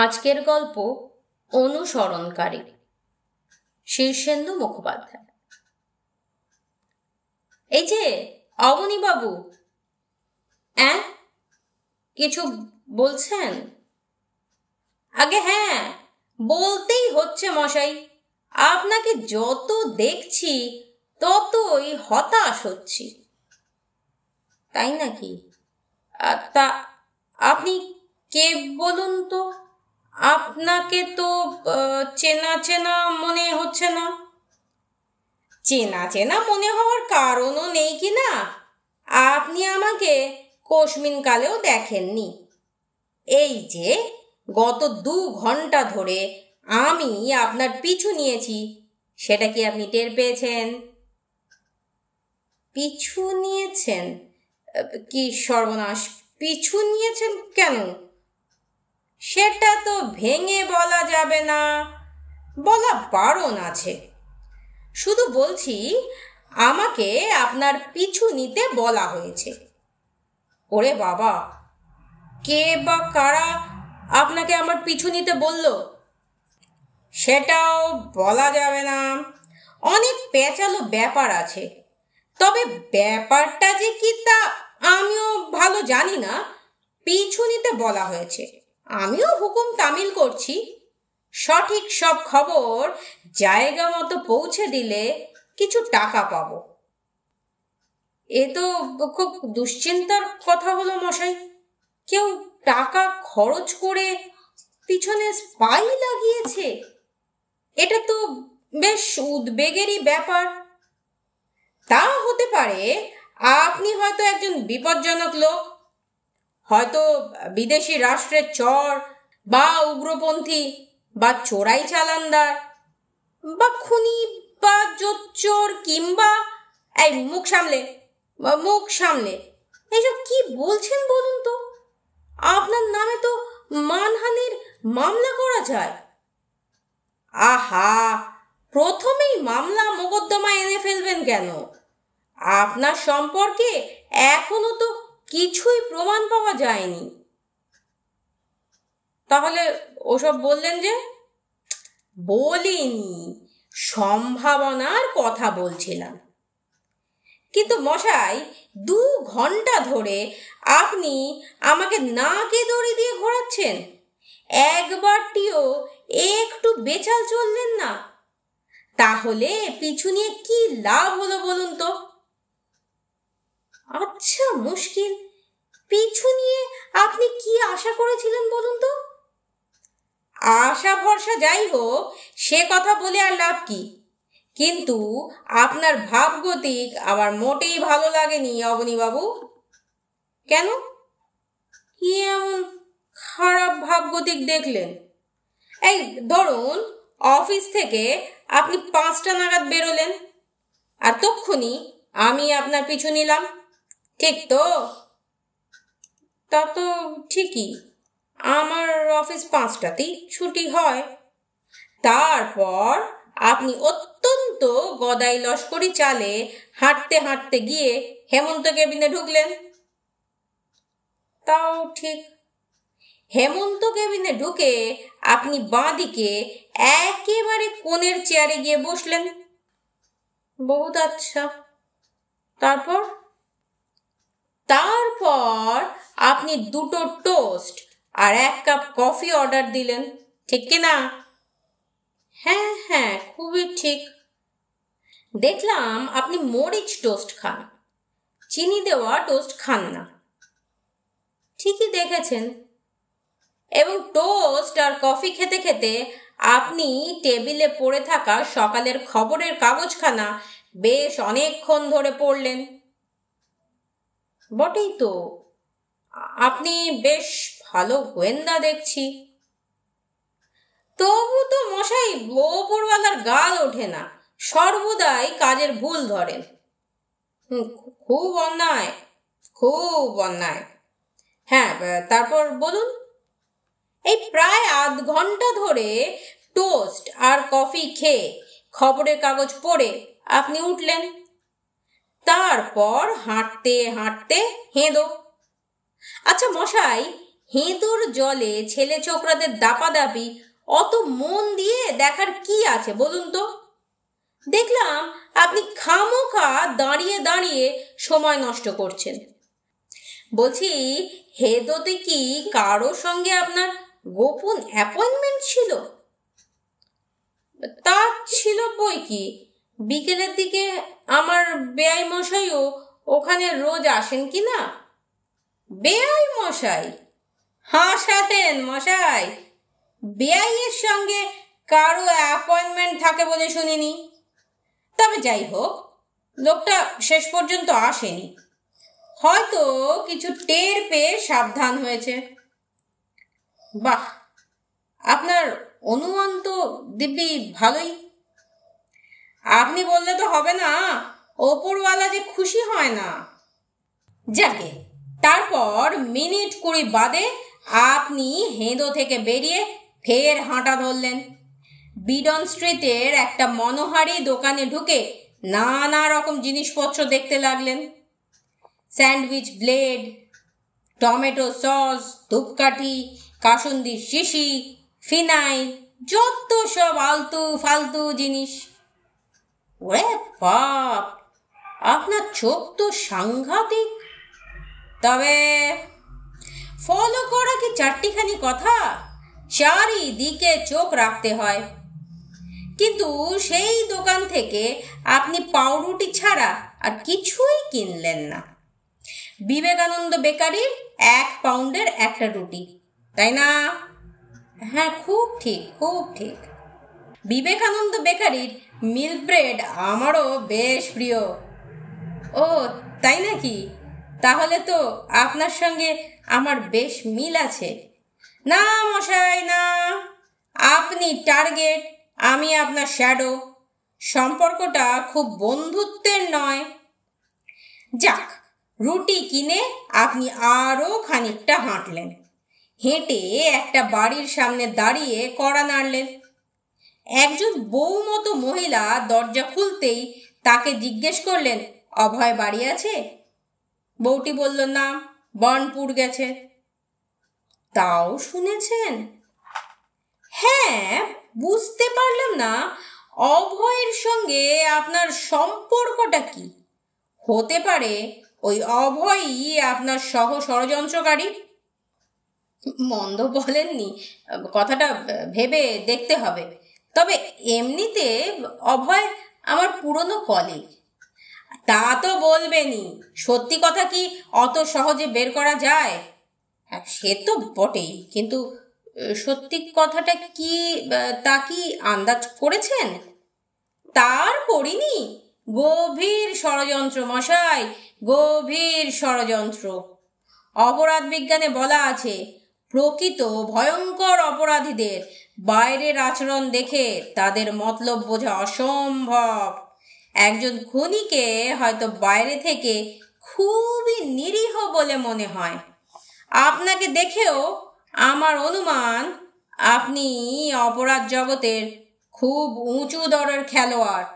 আজকের গল্প অনুসরণকারী শীর্ষেন্দু মুখোপাধ্যায়। এই যে, অবনীবাবু, অ্যাঁ? কিছু বলছেন? আগে হ্যাঁ বলতেই হচ্ছে মশাই, আপনাকে যত দেখছি, ততই হতাশ হচ্ছি। তাই নাকি? তা আপনি কে বলুন তো? আপনাকে তো চেনা চেনা মনে হচ্ছে না। চেনা চেনা মনে হওয়ার কারণও নেই কি না? আপনি আমাকে কোশমিন কালেও দেখেননি। এই যে, গত দু ঘণ্টা ধরে আমি আপনার পিছু নিয়েছি, সেটা কি আপনি টের পেয়েছেন? পিছু নিয়েছেন? কি সর্বনাশ, পিছু নিয়েছেন কেন? সেটা তো ভেঙে বলা যাবে না। বলা বারণ আছে। শুধু বলছি, আমাকে আপনার পিছু নিতে বলা হয়েছে। ওরে বাবা, কে বা কারা আপনাকে আমার পিছু নিতে বলল? সেটাও বলা যাবে না। অনেক পেঁচালো ব্যাপার আছে। তবে ব্যাপারটা যে কি তা আমিও ভালো জানি না। পিছু নিতে বলা হয়েছে। আমিও হুকুম তামিল করছি। সঠিক সব খবর জায়গা মতো পৌঁছে দিলে কিছু টাকা পাবো। এ তো খুব দুশ্চিন্তার কথা হলো মশাই। কেউ টাকা খরচ করে পিছনে স্পাই লাগিয়েছে? এটা তো বেশ উদ্বেগেরই ব্যাপার। তা হতে পারে, আপনি হয়তো একজন বিপজ্জনক লোক। হয়তো বিদেশি রাষ্ট্রের চর বা উগ্রপন্থী বা চোরাই চালানদার বা খুনি বা জোচ্চোর কিংবা এই মুখ সামলে মুখ সামলে এইসব কি বলছেন বলুন তো? আপনার নামে তো মানহানির মামলা করা যায়। আহা, প্রথমেই মামলা মোকদ্দমা এনে ফেলবেন কেন? আপনার সম্পর্কে এখনও তো কিছুই প্রমাণ পাওয়া যায়নি। তাহলে ওসব বললেন যে, বলিনি, সম্ভাবনার কথা বলছিলাম। কিন্তু মশাই, দু ঘণ্টা ধরে আপনি আমাকে নাকে দড়ি দিয়ে ঘোরাচ্ছেন। একবারটিও একটু বেচাল চললেন না। তাহলে পিছু নিয়ে কি লাভ হলো বলুন তো? আচ্ছা মুশকিল। পিছু নিয়ে আপনি কি আশা করেছিলেন বলুন তো? আশা ভরসা যাই হোক, সে কথা বলে আর লাভ কি? কিন্তু আপনার ভাবগতিক আমার মোটেই ভালো লাগেনি অবনীবাবু কেন? কি এমন খারাপ ভাবগতিক দেখলেন? এই ধরুন, অফিস থেকে আপনি পাঁচটা নাগাদ বেরোলেন, আর তক্ষুনি আমি আপনার পিছু নিলাম। ঠিক তো? তা তো ঠিকই। আমার অফিস পাঁচটাতেই ছুটি হয়। তারপর আপনি অত্যন্ত গদাই লস্করি চালে হাঁটতে হাঁটতে গিয়ে হেমন্ত কেবিনে ঢুকলেন। তাও ঠিক। হেমন্ত কেবিনে ঢুকে আপনি বাঁদিকে একেবারে কোণের চেয়ারে গিয়ে বসলেন। বহুত আচ্ছা। তারপর? তারপর আপনি দুটো টোস্ট আর এক কাপ কফি অর্ডার দিলেন, ঠিক কিনা হ্যাঁ হ্যাঁ খুবই ঠিক। দেখলাম আপনি মরিচ টোস্ট খান, চিনি দেওয়া টোস্ট খান না। ঠিকই দেখেছেন। এবং টোস্ট আর কফি খেতে খেতে আপনি টেবিলে পড়ে থাকা সকালের খবরের কাগজখানা বেশ অনেকক্ষণ ধরে পড়লেন। বটেই তো। আপনি বেশ ভালো গোয়েন্দা দেখছি। তবু তো মশাই ওপরওয়ালার গাল ওঠে না। সর্বদাই কাজের ভুল ধরেন। খুব অন্যায় খুব অন্যায়। হ্যাঁ তারপর বলুন। এই প্রায় আধ ঘণ্টা ধরে টোস্ট আর কফি খেয়ে খবরের কাগজ পড়ে আপনি উঠলেন। তারপর হাঁটতে হাঁটতে হেঁদো। আচ্ছা মশাই, হেঁদুর জলে ছেলে ছোকরাদের দাপাদাপি, অত মন দিয়ে দেখার কি আছে বলুন তো? দেখলাম আপনি খামোখা দাঁড়িয়ে দাঁড়িয়ে সময় নষ্ট করছেন। বলছি, হেদোতে কি কারও সঙ্গে আপনার গোপন অ্যাপয়েন্টমেন্ট ছিল? তা ছিল বই কি? বিকেলের দিকে আমার বেআই মশাইও ওখানে রোজ আসেন কি না? বেআই মশাই? হাসাতেন মশাই। বেআইয়ের সঙ্গে কারও অ্যাপয়েন্টমেন্ট থাকে বলে শুনিনি। তবে যাই হোক, লোকটা শেষ পর্যন্ত আসেনি। হয়তো কিছু টের পেয়ে সাবধান হয়েছে। বাহ, আপনার অনুমান তো দিব্যি ভালোই। আপনি বললে তো হবে না, ওপরওয়ালা যে খুশি হয় না। যাকে, তারপর মিনিট কুড়ি বাদে আপনি হেঁদো থেকে বেরিয়ে ফের হাঁটা ধরলেন। বিডন স্ট্রিটের একটা মনোহারি দোকানে ঢুকে নানা রকম জিনিসপত্র দেখতে লাগলেন। স্যান্ডউইচ ব্লেড, টমেটো সস, ধূপকাঠি, কাসুন্দি শিশি, ফিনাইল, যত সব আলতু ফালতু জিনিস। ওরে বাপ, আপনার চোখ তো সাংঘাতিক। তবে ফলো করা কি চারটিখানি কথা? চারিদিকে চোখ রাখতে হয়। কিন্তু সেই দোকান থেকে আপনি পাউরুটি ছাড়া আর কিছুই কিনলেন না। বিবেকানন্দ বেকারির এক পাউন্ডের একটা রুটি, তাই না? হ্যাঁ খুব ঠিক খুব ঠিক। বিবেকানন্দ বেকারির মিল্ক ব্রেড আমারও বেশ প্রিয়। ও, তাই নাকি? তাহলে তো আপনার সঙ্গে আমার বেশ মিল আছে। না, মশাই, না। আপনি টার্গেট, আমি আপনার শ্যাডো। সম্পর্কটা খুব বন্ধুত্বের নয়। যাক, রুটি কিনে আপনি আরও খানিকটা হাঁটলেন। হেঁটে একটা বাড়ির সামনে দাঁড়িয়ে কড়া নাড়লেন। একজন বউ মতো মহিলা দরজা খুলতেই তাকে জিজ্ঞেস করলেন, অভয় বাড়ি আছে? বউটি বলল, না, বনপুর গেছে। তাও শুনেছেন? হ্যাঁ বুঝতে পারলাম না, অভয়ের সঙ্গে আপনার সম্পর্কটা কি? হতে পারে, ওই অভয়ই আপনার সহ ষড়যন্ত্রকারী। মন্দ বলেননি, কথাটা ভেবে দেখতে হবে। তবে এমনিতে অভয় আমার পুরনো কলিগ তা তো বলবেনই। সত্যি কথা কি অত সহজে বের করা যায়? হ্যাঁ, সে তো বটেই কিন্তু সত্যি কথাটা কি তা কি আন্দাজ করেছেন? তার করিনি। গভীর ষড়যন্ত্র মশাই গভীর ষড়যন্ত্র। অপরাধ বিজ্ঞানে বলা আছে প্রকৃত ভয়ঙ্কর অপরাধীদের বাইরের আচরণ দেখে তাদের মতলব বোঝা অসম্ভব। একজন খুনিকে হয়তো বাইরে থেকে খুবই নিরীহ বলে মনে হয়। আপনাকে দেখেও আমার অনুমান, আপনি অপরাধ জগতের খুব উঁচু দরের খেলোয়াড়।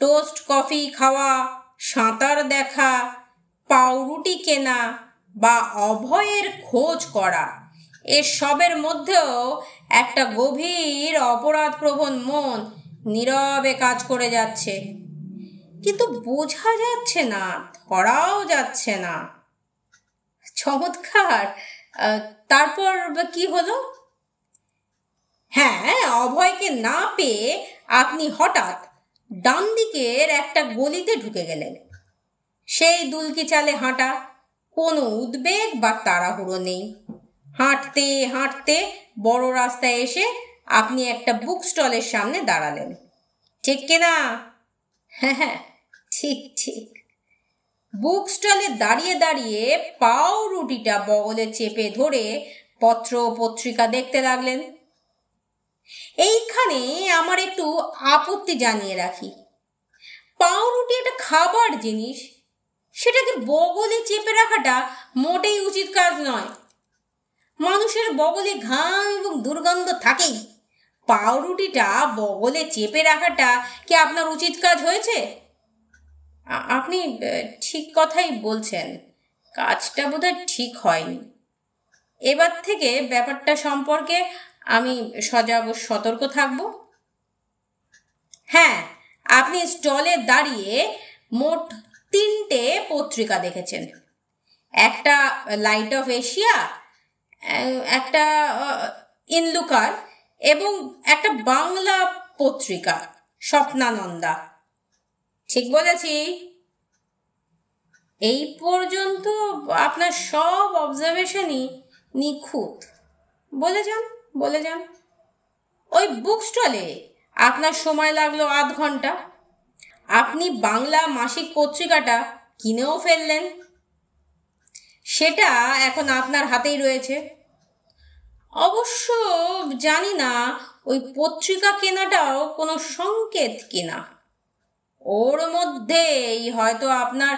টোস্ট কফি খাওয়া, সাঁতার দেখা, পাউরুটি কেনা বা অভয়ের খোঁজ করা, এসবের মধ্যেও একটা গভীর অপরাধপ্রবণ মন নীরবে কাজ করে যাচ্ছে। কিন্তু বোঝা যাচ্ছে না, ধরাও যাচ্ছে না। চমৎকার! তারপর কি হলো? হ্যাঁ অভয়কে না পেয়ে আপনি হঠাৎ ডান দিকের একটা গলিতে ঢুকে গেলেন। সেই দুলকি চালে হাঁটা কোনো উদ্বেগ বা তাড়াহুড়ো নেই। হাঁটতে হাঁটতে বড় রাস্তায় এসে আপনি একটা বুক স্টলের সামনে দাঁড়ালেন। ঠিক কিনা হ্যাঁ হ্যাঁ ঠিক ঠিক। বুক স্টলে দাঁড়িয়ে দাঁড়িয়ে পাও রুটিটা বগলে চেপে ধরে পত্র পত্রিকা দেখতে লাগলেন। এইখানে আমার একটু আপত্তি জানিয়ে রাখি। পাউরুটি একটা খাবার জিনিস, সেটাকে বগলে চেপে রাখাটা মোটেই উচিত কাজ নয়। মানুষের বগলে ঘাম এবং দুর্গন্ধ থাকেই। পাউরুটিটা বগলে চেপে রাখাটা কি আপনার উচিত কাজ হয়েছে? আপনি ঠিক কথাই বলছেন। কাজটা বোধহয় ঠিক হয়নি। এবার থেকে ব্যাপারটা সম্পর্কে আমি সজাগ সতর্ক থাকব। হ্যাঁ আপনি স্টলে দাঁড়িয়ে মোট তিনটে পত্রিকা দেখেছেন। একটা লাইট অফ এশিয়া একটা ইনলুকার এবং একটা বাংলা পত্রিকা, স্বপ্নানন্দা। ঠিক বলেছি? এই পর্যন্ত আপনার সব অবজারভেশনই নিখুঁত। বলে যান বলে যান। ওই বুক স্টলে আপনার সময় লাগল আধ ঘণ্টা। আপনি বাংলা মাসিক পত্রিকাটা কিনেও ফেললেন। সেটা এখন আপনার হাতেই রয়েছে। অবশ্য জানি না, ওই পত্রিকা কেনাটাও কোনো সংকেত কিনা। ওর মধ্যেই হয়তো আপনার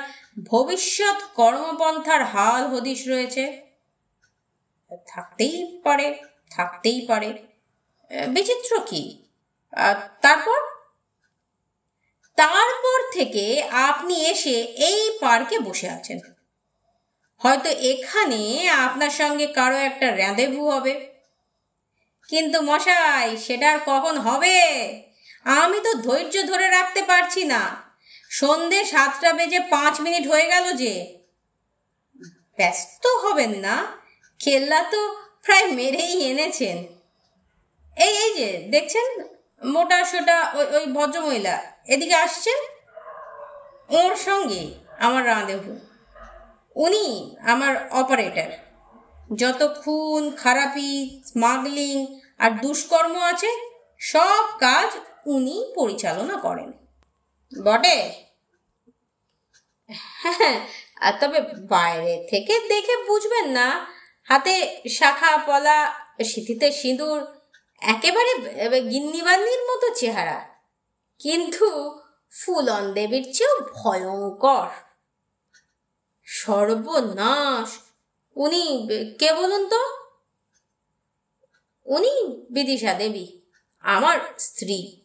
ভবিষ্যৎ কর্মপন্থার হাল হদিশ রয়েছে। থাকতেই পারে থাকতেই পারে। বিচিত্র কি? তারপর? তারপর থেকে আপনি এসে এই পার্কে বসে আছেন। হয়তো এখানে আপনার সঙ্গে কারও একটা র্যাঁদেভু হবে। কিন্তু মশাই, সেটা আর কখন হবে? আমি তো ধৈর্য ধরে রাখতে পারছি না। সন্ধে সাতটা বেজে পাঁচ মিনিট হয়ে গেল যে। ব্যস্ত হবেন না? কেল্লা তো প্রায় মেরেই এনেছেন। এই এই যে, দেখছেন? মোটা সোটা ওই ওই ভদ্রমহিলা। এদিকে আসছেন? ওর সঙ্গে আমার রাঁধেভু উনি আমার অপারেটর যত খুন, খারাপি স্মাগলিং আর দুষ্কর্ম আছে, সব কাজ উনি পরিচালনা করেন। বটে? হ্যাঁ তবে বাইরে থেকে দেখে বুঝবেন না, হাতে শাখা, পলা, সিথিতে সিঁদুর, একেবারে গিন্নিবান্নির মতো চেহারা। কিন্তু ফুলন দেবীর চেয়েও ভয়ঙ্কর। সর্বনাশ। উনি কে বলুন তো? উনি বিদিশা দেবী আমার স্ত্রী।